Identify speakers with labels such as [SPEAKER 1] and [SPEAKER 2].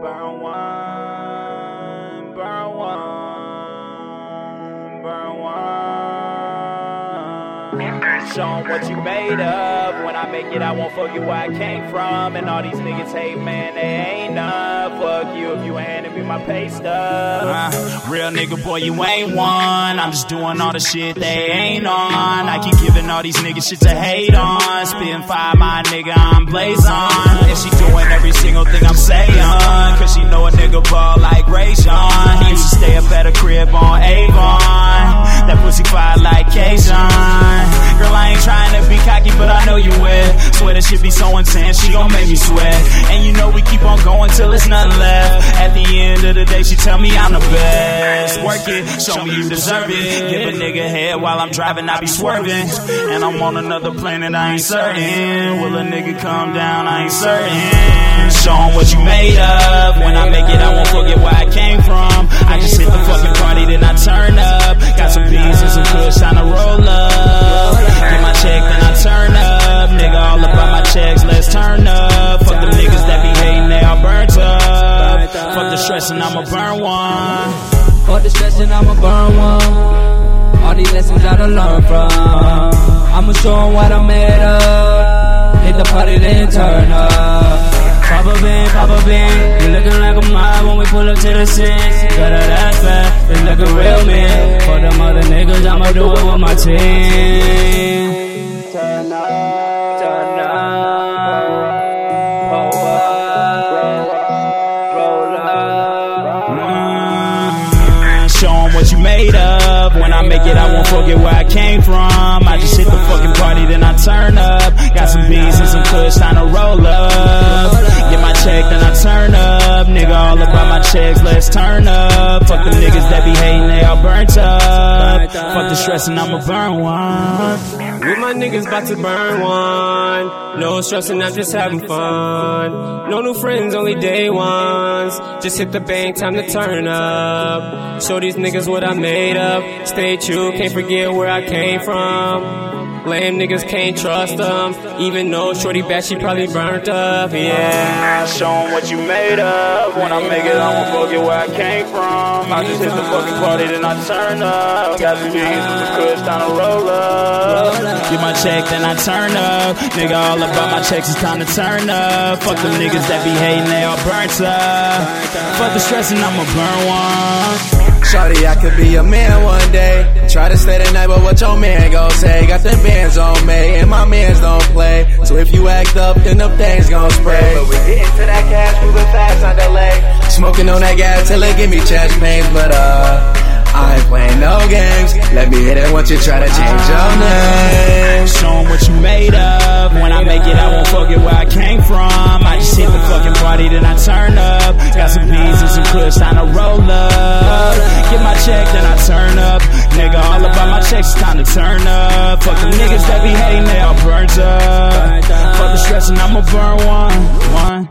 [SPEAKER 1] Burn one, burn one, burn one. Show 'em what you made of. When I make it, I won't forget where I came from. And all these niggas hate, man, they ain't enough. Fuck you if you handed me my pay stub.
[SPEAKER 2] Uh, real nigga, boy, you ain't one. I'm just doing all the shit they ain't on. I keep giving all these niggas shit to hate on. Spitting fire, my nigga, I'm blaze on. And she doing every single thing I'm saying. Cause she know a nigga ball like Ray Sean. He used to stay up at a crib on Avon. 10, she gon' make me sweat. And you know we keep on going till it's nothing left. At the end of the day, she tell me I'm the best. Work it, show me you deserve it. Give a nigga head while I'm driving, I be swerving. And I'm on another planet, I ain't certain. Will a nigga come down, I ain't certain. Show em what you made of. When I make it, I won't forget where I came from. I just hit the fucking party, then I I'ma burn one.
[SPEAKER 3] Fuck the stress and I'ma burn one. All these lessons I done learned from. I'ma show show 'em what I'm made of. Hit the party, then turn up. Papa Bean, Papa Bean. You looking like a mob when we pull up to the scene. Got that ass fat, it's like a real man. For them other niggas, I'ma do it with my team.
[SPEAKER 2] Forget where I came from. I just hit the fucking party, then I turn up. Got some beans and some kush, time to roll up. Get my check, then I turn up. Nigga, all about my checks, let's turn up. Fuck the niggas that be hating, they all burnt up. Fuck the stress, and I'ma burn one.
[SPEAKER 4] With my niggas about to burn one. No stressing, I'm just having fun. No new friends, only day ones. Just hit the bank, time to turn up. Show these niggas what I made up. Stay true, can't forget where I came from. Lame niggas can't trust them. Even though Shorty bad, she probably burnt up, yeah.
[SPEAKER 1] Show 'em what you made up. When I make it, I won't forget where I came from. I just hit the fucking party, then I turn up. Got some kush, time to roll up.
[SPEAKER 2] Get my check, then I turn up. Nigga, all about my checks, it's time to turn up. Fuck them niggas that be hating, they all burnt up. Fuck the stress, and I'ma burn one.
[SPEAKER 5] Shawty, I could be a man one day. Try to stay the night, but what your man gon' say? Got them bands on me, and my mans don't play. So if you act up, then them things gon' spray.
[SPEAKER 1] But we getting to that cash, moving fast on delay.
[SPEAKER 5] Smoking on that gas till it give me chest pains, but uh, Let me hit it once you try to change your name.
[SPEAKER 2] Show 'em what you made of. When I make it, I won't forget where I came from. I just hit the fucking party, then I turn up. Got some beans and some kush, time to roll up. Get my check, then I turn up. Nigga, all about my checks, time to turn up. Fuck them niggas that be hating, they all burnt up. Fuck the stress, and I'ma burn one, one.